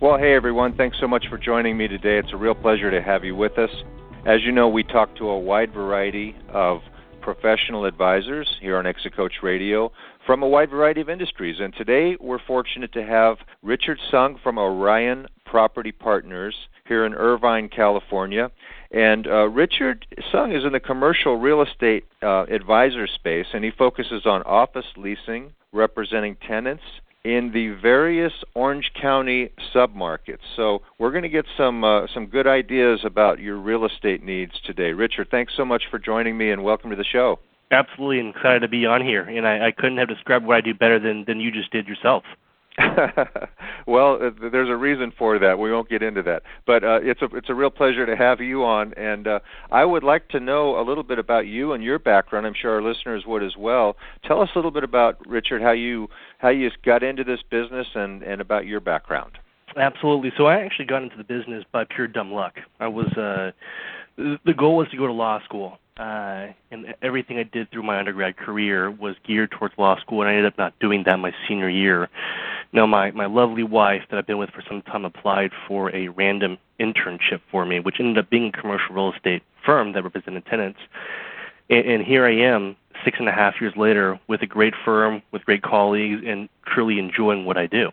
Well, hey everyone, thanks so much for joining me today. It's a real pleasure to have you with us. As you know, we talk to a wide variety of professional advisors here on Exit Coach Radio from a wide variety of industries. And today we're fortunate to have Richard Sung from Orion Property Partners here in Irvine, California. And uh, Richard Sung is in the commercial real estate uh, advisor space, and he focuses on office leasing, representing tenants in the various Orange County submarkets. So we're going to get some uh, some good ideas about your real estate needs today. Richard, thanks so much for joining me and welcome to the show. Absolutely, and excited to be on here. And I, I couldn't have described what I do better than than you just did yourself. well, uh, there's a reason for that. We won't get into that, but uh, it's a it's a real pleasure to have you on. And uh, I would like to know a little bit about you and your background. I'm sure our listeners would as well. Tell us a little bit about Richard, how you how you got into this business, and and about your background. Absolutely. So I actually got into the business by pure dumb luck. I was uh, the goal was to go to law school uh, and everything I did through my undergrad career was geared towards law school, and I ended up not doing that my senior year. Now, my my lovely wife that I've been with for some time applied for a random internship for me, which ended up being a commercial real estate firm that represented tenants. And, and here I am, six and a half years later, with a great firm, with great colleagues, and truly enjoying what I do.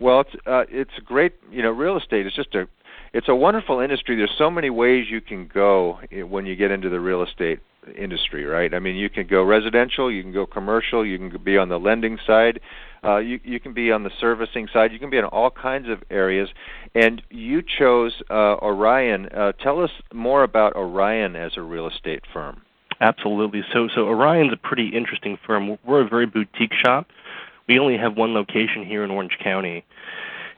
Well, it's uh, it's great. You know, real estate is just a it's a wonderful industry. There's so many ways you can go when you get into the real estate industry, right? I mean, you can go residential, you can go commercial, you can be on the lending side, uh, you you can be on the servicing side, you can be in all kinds of areas. And you chose uh, Orion. Uh, tell us more about Orion as a real estate firm. Absolutely. So so Orion's a pretty interesting firm. We're a very boutique shop. We only have one location here in Orange County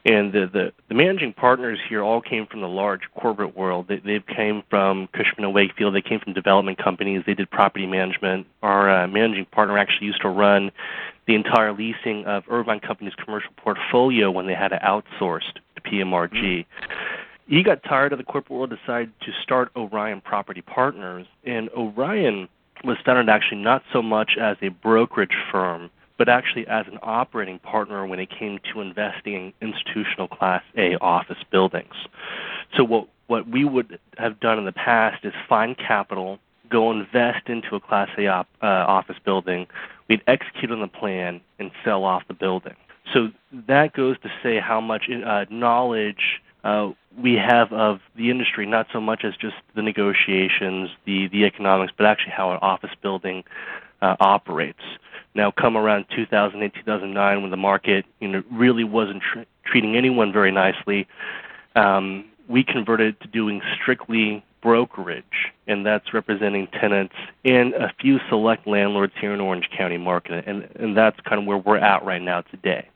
and the, the, the managing partners here all came from the large corporate world. They, they came from Cushman and Wakefield. They came from development companies. They did property management. Our uh, managing partner actually used to run the entire leasing of Irvine Company's commercial portfolio when they had it outsourced to PMRG. Mm-hmm. He got tired of the corporate world, decided to start Orion Property Partners, and Orion was founded actually not so much as a brokerage firm but actually as an operating partner when it came to investing in institutional Class A office buildings. So what what we would have done in the past is find capital, go invest into a Class A op, uh, office building. We'd execute on the plan and sell off the building. So that goes to say how much uh, knowledge uh, we have of the industry, not so much as just the negotiations, the the economics, but actually how an office building uh, operates. Now, come around 2008, 2009, when the market you know really wasn't tr- treating anyone very nicely, um, we converted to doing strictly brokerage, and that's representing tenants and a few select landlords here in Orange County market, and and that's kind of where we're at right now today.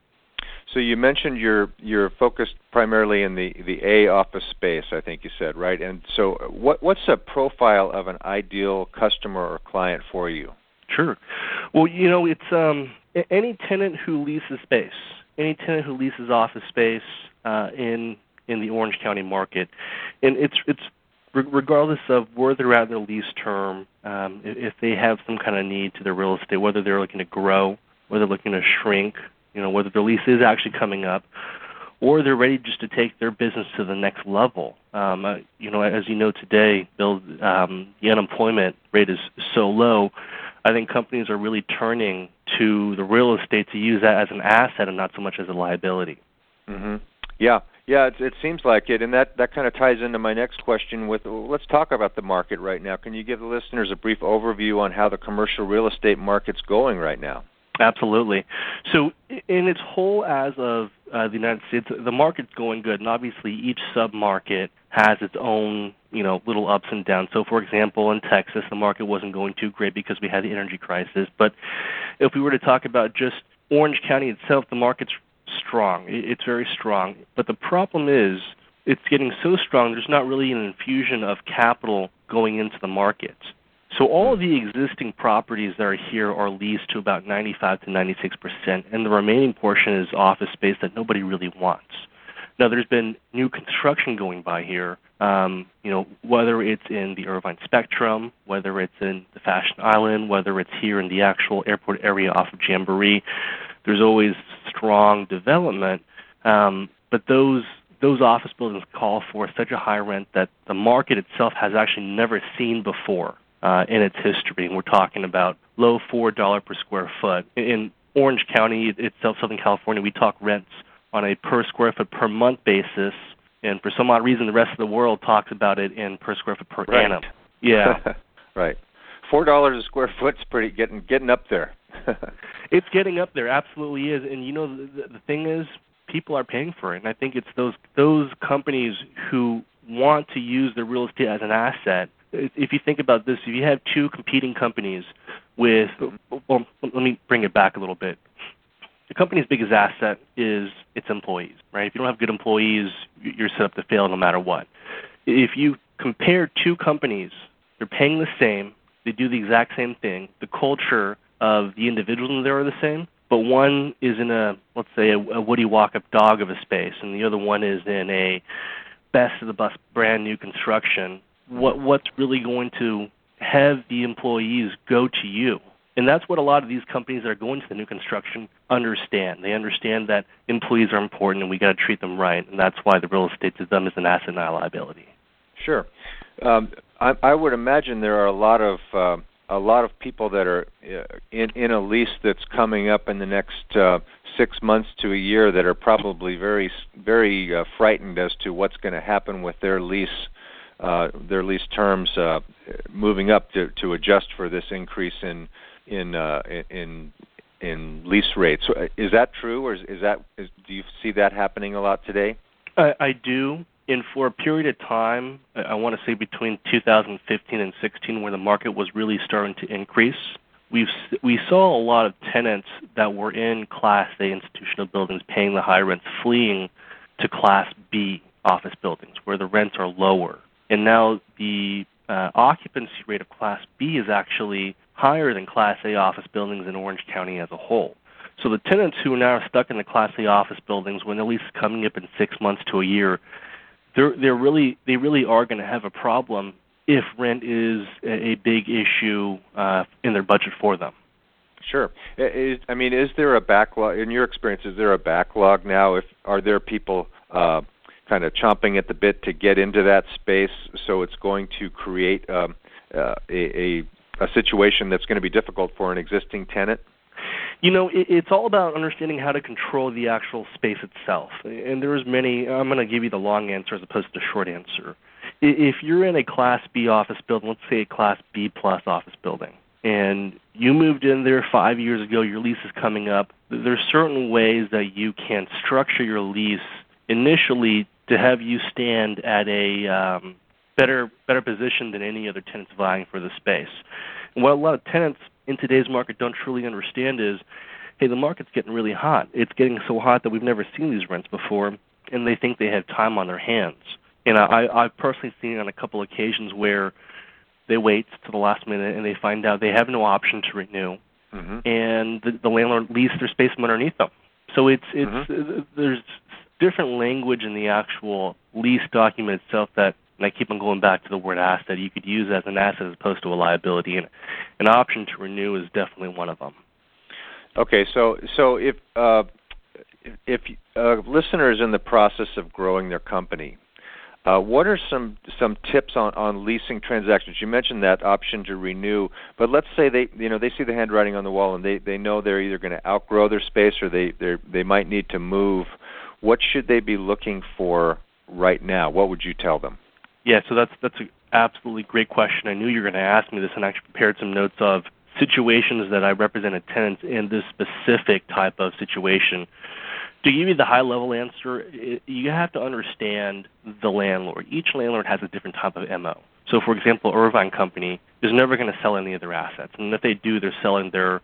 So you mentioned you're you're focused primarily in the the A office space, I think you said, right? And so what what's a profile of an ideal customer or client for you? Sure. Well, you know, it's um, any tenant who leases space, any tenant who leases office space uh, in in the Orange County market, and it's it's regardless of where they're at in their lease term, um, if they have some kind of need to their real estate, whether they're looking to grow, whether they're looking to shrink, you know, whether their lease is actually coming up, or they're ready just to take their business to the next level. Um, uh, you know, as you know today, Bill, um, the unemployment rate is so low I think companies are really turning to the real estate to use that as an asset and not so much as a liability. Mm-hmm. Yeah, yeah, it, it seems like it, and that that kind of ties into my next question. With let's talk about the market right now. Can you give the listeners a brief overview on how the commercial real estate market's going right now? Absolutely. So, in its whole, as of uh, the United States, the market's going good, and obviously each sub-market has its own, you know, little ups and downs. So, for example, in Texas, the market wasn't going too great because we had the energy crisis. But if we were to talk about just Orange County itself, the market's strong. It's very strong. But the problem is, it's getting so strong. There's not really an infusion of capital going into the market. So all of the existing properties that are here are leased to about 95 to 96 percent, and the remaining portion is office space that nobody really wants. Now, there's been new construction going by here. Um, you know, whether it's in the Irvine Spectrum, whether it's in the Fashion Island, whether it's here in the actual airport area off of Jamboree, there's always strong development. Um, but those those office buildings call for such a high rent that the market itself has actually never seen before uh, in its history. And we're talking about low four dollar per square foot. In Orange County itself, Southern California, we talk rents on a per square foot per month basis, and for some odd reason, the rest of the world talks about it in per square foot per right. annum. Yeah, right. Four dollars a square foot's pretty getting getting up there. it's getting up there, absolutely is. And you know, the, the thing is, people are paying for it, and I think it's those those companies who want to use their real estate as an asset if you think about this, if you have two competing companies with, mm-hmm. well, let me bring it back a little bit. The company's biggest asset is its employees, right? If you don't have good employees, you're set up to fail no matter what. If you compare two companies, they're paying the same, they do the exact same thing, the culture of the individuals in there are the same, but one is in a, let's say, a, a Woody walk-up dog of a space, and the other one is in a best of the bus brand new construction what what's really going to have the employees go to you. And that's what a lot of these companies that are going to the new construction understand. They understand that employees are important and we got to treat them right, and that's why the real estate to them is an asset, not a liability. Sure. Um, I, I would imagine there are a lot of uh, a lot of people that are uh, in in a lease that's coming up in the next uh, six months to a year that are probably very very uh, frightened as to what's going to happen with their lease uh, their lease terms uh, moving up to, to adjust for this increase in in uh, in in lease rates. Uh, is that true, or is, that is, do you see that happening a lot today? I, I do. And for a period of time, I want to say between 2015 and 16, where the market was really starting to increase, we've we saw a lot of tenants that were in Class A institutional buildings paying the high rents fleeing to Class B office buildings, where the rents are lower and now the uh, occupancy rate of Class B is actually higher than Class A office buildings in Orange County as a whole. So the tenants who are now stuck in the Class A office buildings, when the lease is coming up in six months to a year, they're they're really they really are going to have a problem if rent is a, big issue uh, in their budget for them. Sure. Is, I mean, is there a backlog? In your experience, is there a backlog now? If are there people uh, kind of chomping at the bit to get into that space. So it's going to create um, uh, a, a a situation that's going to be difficult for an existing tenant. You know, it, it's all about understanding how to control the actual space itself. And there's many. I'm going to give you the long answer as opposed to the short answer. If you're in a Class B office building, let's say a Class B plus office building, and you moved in there five years ago, your lease is coming up. There's certain ways that you can structure your lease initially to have you stand at a um, better better position than any other tenants vying for the space. And what a lot of tenants in today's market don't truly understand is, hey, the market's getting really hot. It's getting so hot that we've never seen these rents before, and they think they have time on their hands. And I, I've personally seen it on a couple occasions where they wait to the last minute and they find out they have no option to renew, mm-hmm. and the, the landlord leases their space from underneath them. So it's it's mm-hmm. there's different language in the actual lease document itself that and I keep on going back to the word asset you could use as an asset as opposed to a liability and an option to renew is definitely one of them. Okay, so so if uh, if a uh, listener is in the process of growing their company, Uh, what are some some tips on, on leasing transactions? You mentioned that option to renew, but let's say they you know they see the handwriting on the wall and they, they know they're either going to outgrow their space or they they they might need to move. What should they be looking for right now? What would you tell them? Yeah, so that's that's an absolutely great question. I knew you were going to ask me this, and I actually prepared some notes of situations that I represented tenants in this specific type of situation. To give you the high level answer, you have to understand the landlord. Each landlord has a different type of MO. So, for example, Irvine Company is never going to sell any of their assets, and if they do, they're selling their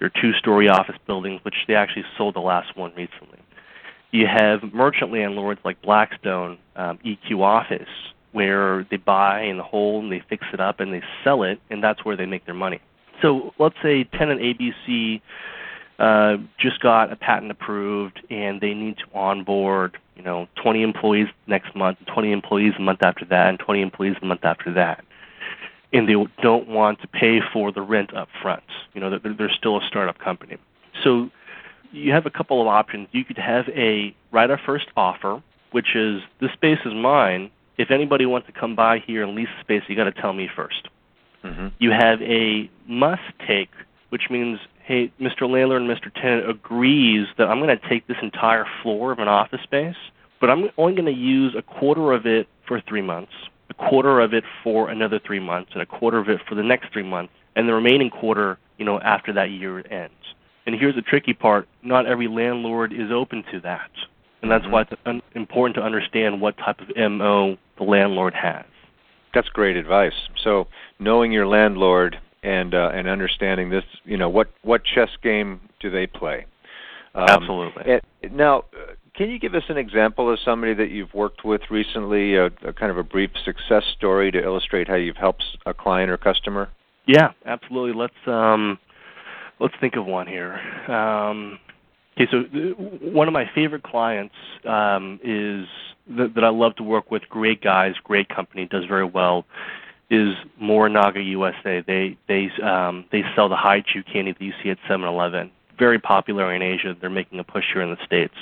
their two-story office buildings, which they actually sold the last one recently. You have merchant landlords like Blackstone, um, EQ Office, where they buy and hold and they fix it up and they sell it, and that's where they make their money. So let's say tenant ABC uh, just got a patent approved and they need to onboard, you know, 20 employees next month, 20 employees the month after that, and 20 employees the month after that. And they don't want to pay for the rent up front. You know, they're, they're still a startup company. So you have a couple of options. You could have a right of first offer, which is this space is mine. If anybody wants to come by here and lease space, you got to tell me 1st mm-hmm. You have a must take, which means hey, Mr. Landlord and Mr. Tenant agrees that I'm going to take this entire floor of an office space, but I'm only going to use a quarter of it for three months, a quarter of it for another three months, and a quarter of it for the next three months, and the remaining quarter, you know, after that year ends. And here's the tricky part: not every landlord is open to that, and that's mm-hmm. why it's un- important to understand what type of MO the landlord has. That's great advice. So knowing your landlord and uh, and understanding this, you know, what what chess game do they play? Um, Absolutely. And now, can you give us an example of somebody that you've worked with recently, a, a kind of a brief success story to illustrate how you've helped a client or customer? Yeah, absolutely. Let's um, let's think of one here. Um, okay, so one of my favorite clients um, is that, that I love to work with. Great guys, great company, does very well is Morinaga USA. They they um, they sell the Hi-Chew candy that you see at 7-Eleven. Very popular in Asia. They're making a push here in the states.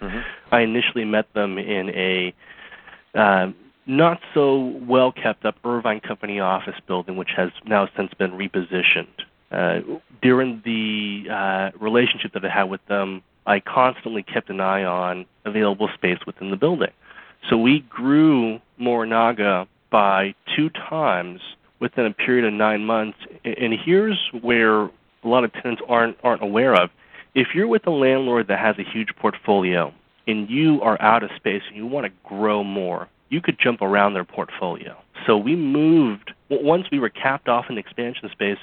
Mm-hmm. I initially met them in a uh, not so well kept up Irvine Company office building, which has now since been repositioned. Uh, during the uh, relationship that I had with them, I constantly kept an eye on available space within the building. So we grew Morinaga by two times within a period of nine months. And here's where a lot of tenants aren't aren't aware of. If you're with a landlord that has a huge portfolio and you are out of space and you want to grow more, you could jump around their portfolio. So we moved once we were capped off in expansion space,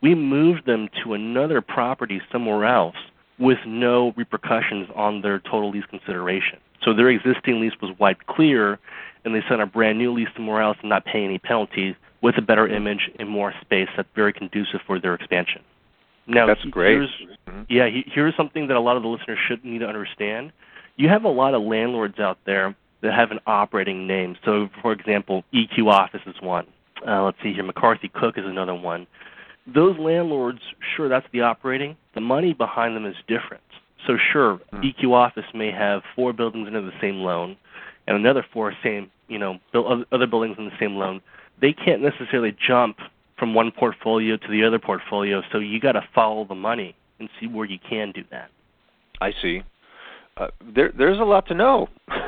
we moved them to another property somewhere else with no repercussions on their total lease consideration. So their existing lease was wiped clear, and they sent a brand new lease somewhere else and not pay any penalties with a better image and more space that's very conducive for their expansion. Now, that's great. Here's, mm-hmm. Yeah, here's something that a lot of the listeners should need to understand. You have a lot of landlords out there that have an operating name. So, for example, EQ Office is one. Uh, let's see here, McCarthy Cook is another one. Those landlords, sure, that's the operating. The money behind them is different. So, sure, mm-hmm. EQ Office may have four buildings under the same loan and another four same, you know, other buildings in the same loan, they can't necessarily jump from one portfolio to the other portfolio. So you got to follow the money and see where you can do that. I see. Uh, there, there's a lot to know.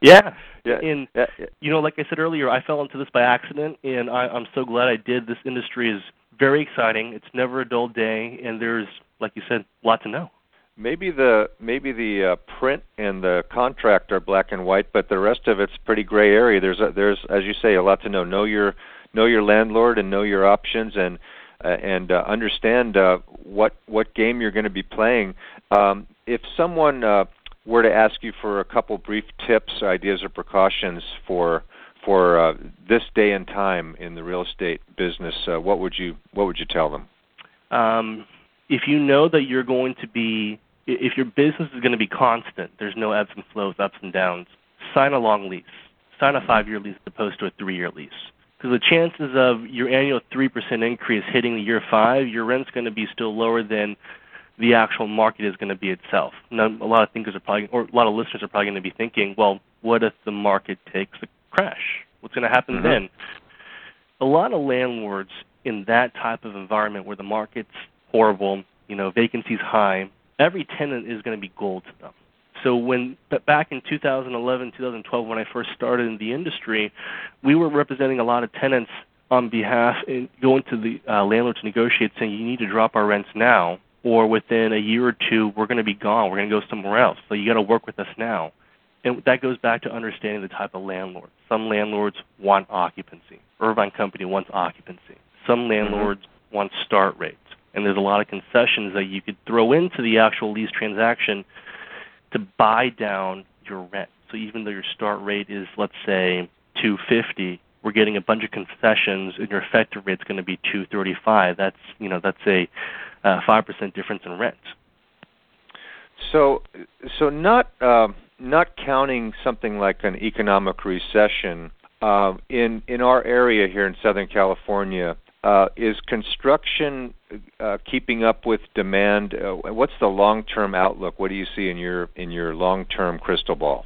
yeah. Yeah. And yeah, yeah. you know, like I said earlier, I fell into this by accident, and I, I'm so glad I did. This industry is very exciting. It's never a dull day, and there's, like you said, a lot to know. Maybe the maybe the uh, print and the contract are black and white, but the rest of it's pretty gray area. There's a, there's as you say a lot to know. Know your know your landlord and know your options and uh, and uh, understand uh, what what game you're going to be playing. Um, if someone uh, were to ask you for a couple brief tips, ideas, or precautions for for uh, this day and time in the real estate business, uh, what would you what would you tell them? Um, if you know that you're going to be if your business is going to be constant, there's no ebbs and flows, ups and downs, sign a long lease. Sign a five year lease as opposed to a three year lease. Because the chances of your annual 3% increase hitting the year five, your rent's going to be still lower than the actual market is going to be itself. Now, a lot of thinkers are probably, or a lot of listeners are probably going to be thinking, well, What if the market takes crash? What's going to happen mm-hmm. then? A lot of landlords in that type of environment where the market's horrible, you know, vacancy's high, every tenant is going to be gold to them. So when back in 2011, 2012, when I first started in the industry, we were representing a lot of tenants on behalf and going to the uh, landlord to negotiate, saying you need to drop our rents now, or within a year or two we're going to be gone. We're going to go somewhere else. So you got to work with us now. And that goes back to understanding the type of landlord. Some landlords want occupancy. Irvine Company wants occupancy. Some mm-hmm. landlords mm-hmm. want start rates. And there's a lot of concessions that you could throw into the actual lease transaction to buy down your rent. So even though your start rate is, let's say, 250, we're getting a bunch of concessions, and your effective rate's going to be 235. That's you know that's a five uh, percent difference in rent. So, so not uh, not counting something like an economic recession uh, in in our area here in Southern California. Uh, is construction uh, keeping up with demand? Uh, what's the long-term outlook? What do you see in your in your long-term crystal ball?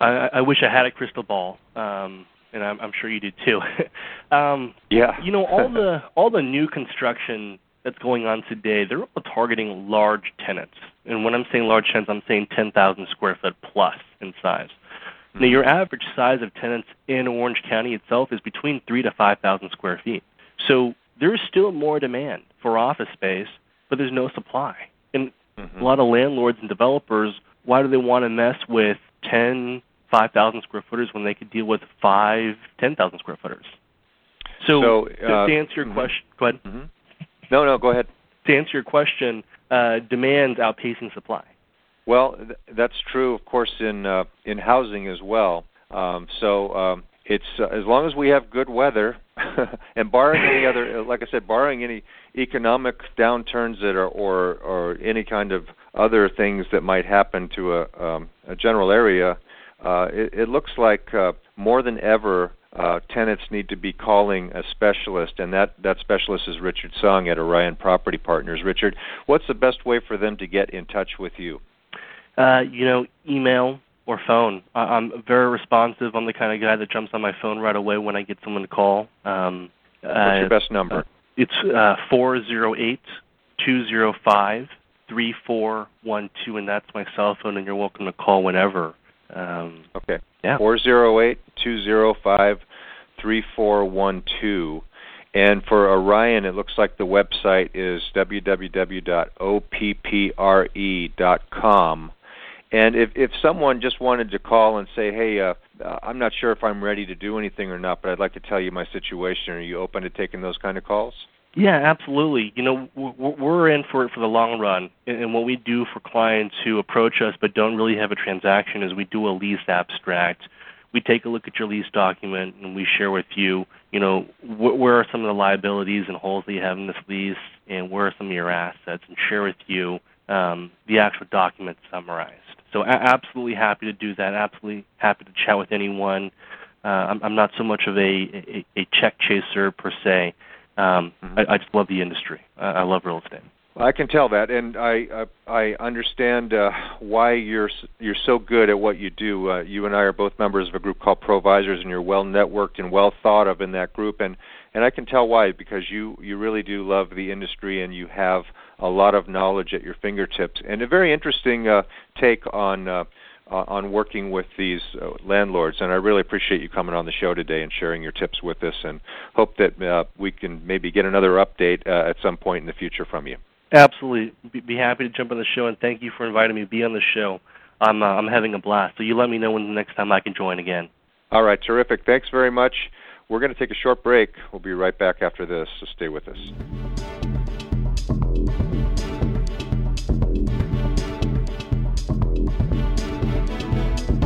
I, I wish I had a crystal ball. Um, and I'm, I'm sure you do too. um, yeah. you know all the all the new construction that's going on today, they're all targeting large tenants. And when I'm saying large tenants, I'm saying 10,000 square foot plus in size. Mm-hmm. Now, your average size of tenants in Orange County itself is between three to 5,000 square feet. So there's still more demand for office space, but there's no supply. And mm-hmm. a lot of landlords and developers, why do they want to mess with 10, 5,000 square footers when they could deal with five, 10,000 square footers. So, so uh, to answer your mm-hmm. question, go ahead. Mm-hmm. No, no, go ahead. To answer your question, uh, demand outpacing supply. Well, th- that's true, of course, in uh, in housing as well. Um, so um, it's uh, as long as we have good weather, and barring any other, like I said, barring any economic downturns that are or or any kind of other things that might happen to a um, a general area, uh, it, it looks like uh, more than ever uh, tenants need to be calling a specialist, and that, that specialist is Richard Sung at Orion Property Partners. Richard, what's the best way for them to get in touch with you? Uh, you know, email or phone. I- I'm very responsive. I'm the kind of guy that jumps on my phone right away when I get someone to call. Um, what's your best number? Uh, it's uh, 408 205 3412, and that's my cell phone, and you're welcome to call whenever. Um, okay. Yeah. 408 205 3412. And for Orion, it looks like the website is www.oppre.com. And if if someone just wanted to call and say, "Hey, uh, uh, I'm not sure if I'm ready to do anything or not, but I'd like to tell you my situation," are you open to taking those kind of calls? Yeah, absolutely. You know, we're in for it for the long run, and what we do for clients who approach us but don't really have a transaction is we do a lease abstract. We take a look at your lease document and we share with you, you know, where are some of the liabilities and holes that you have in this lease, and where are some of your assets, and share with you um, the actual document summarized. So, absolutely happy to do that. Absolutely happy to chat with anyone. Uh, I'm, I'm not so much of a, a, a check chaser per se. Um, mm-hmm. I, I just love the industry. I, I love real estate. I can tell that, and I uh, I understand uh, why you're you're so good at what you do. Uh, you and I are both members of a group called Provisors, and you're well networked and well thought of in that group. and And I can tell why because you you really do love the industry, and you have a lot of knowledge at your fingertips, and a very interesting uh, take on. Uh, on working with these uh, landlords. And I really appreciate you coming on the show today and sharing your tips with us, and hope that uh, we can maybe get another update uh, at some point in the future from you. Absolutely, be, be happy to jump on the show, and thank you for inviting me to be on the show. I'm uh, I'm having a blast. So you let me know when the next time I can join again. All right, terrific. Thanks very much. We're going to take a short break. We'll be right back after this, so stay with us.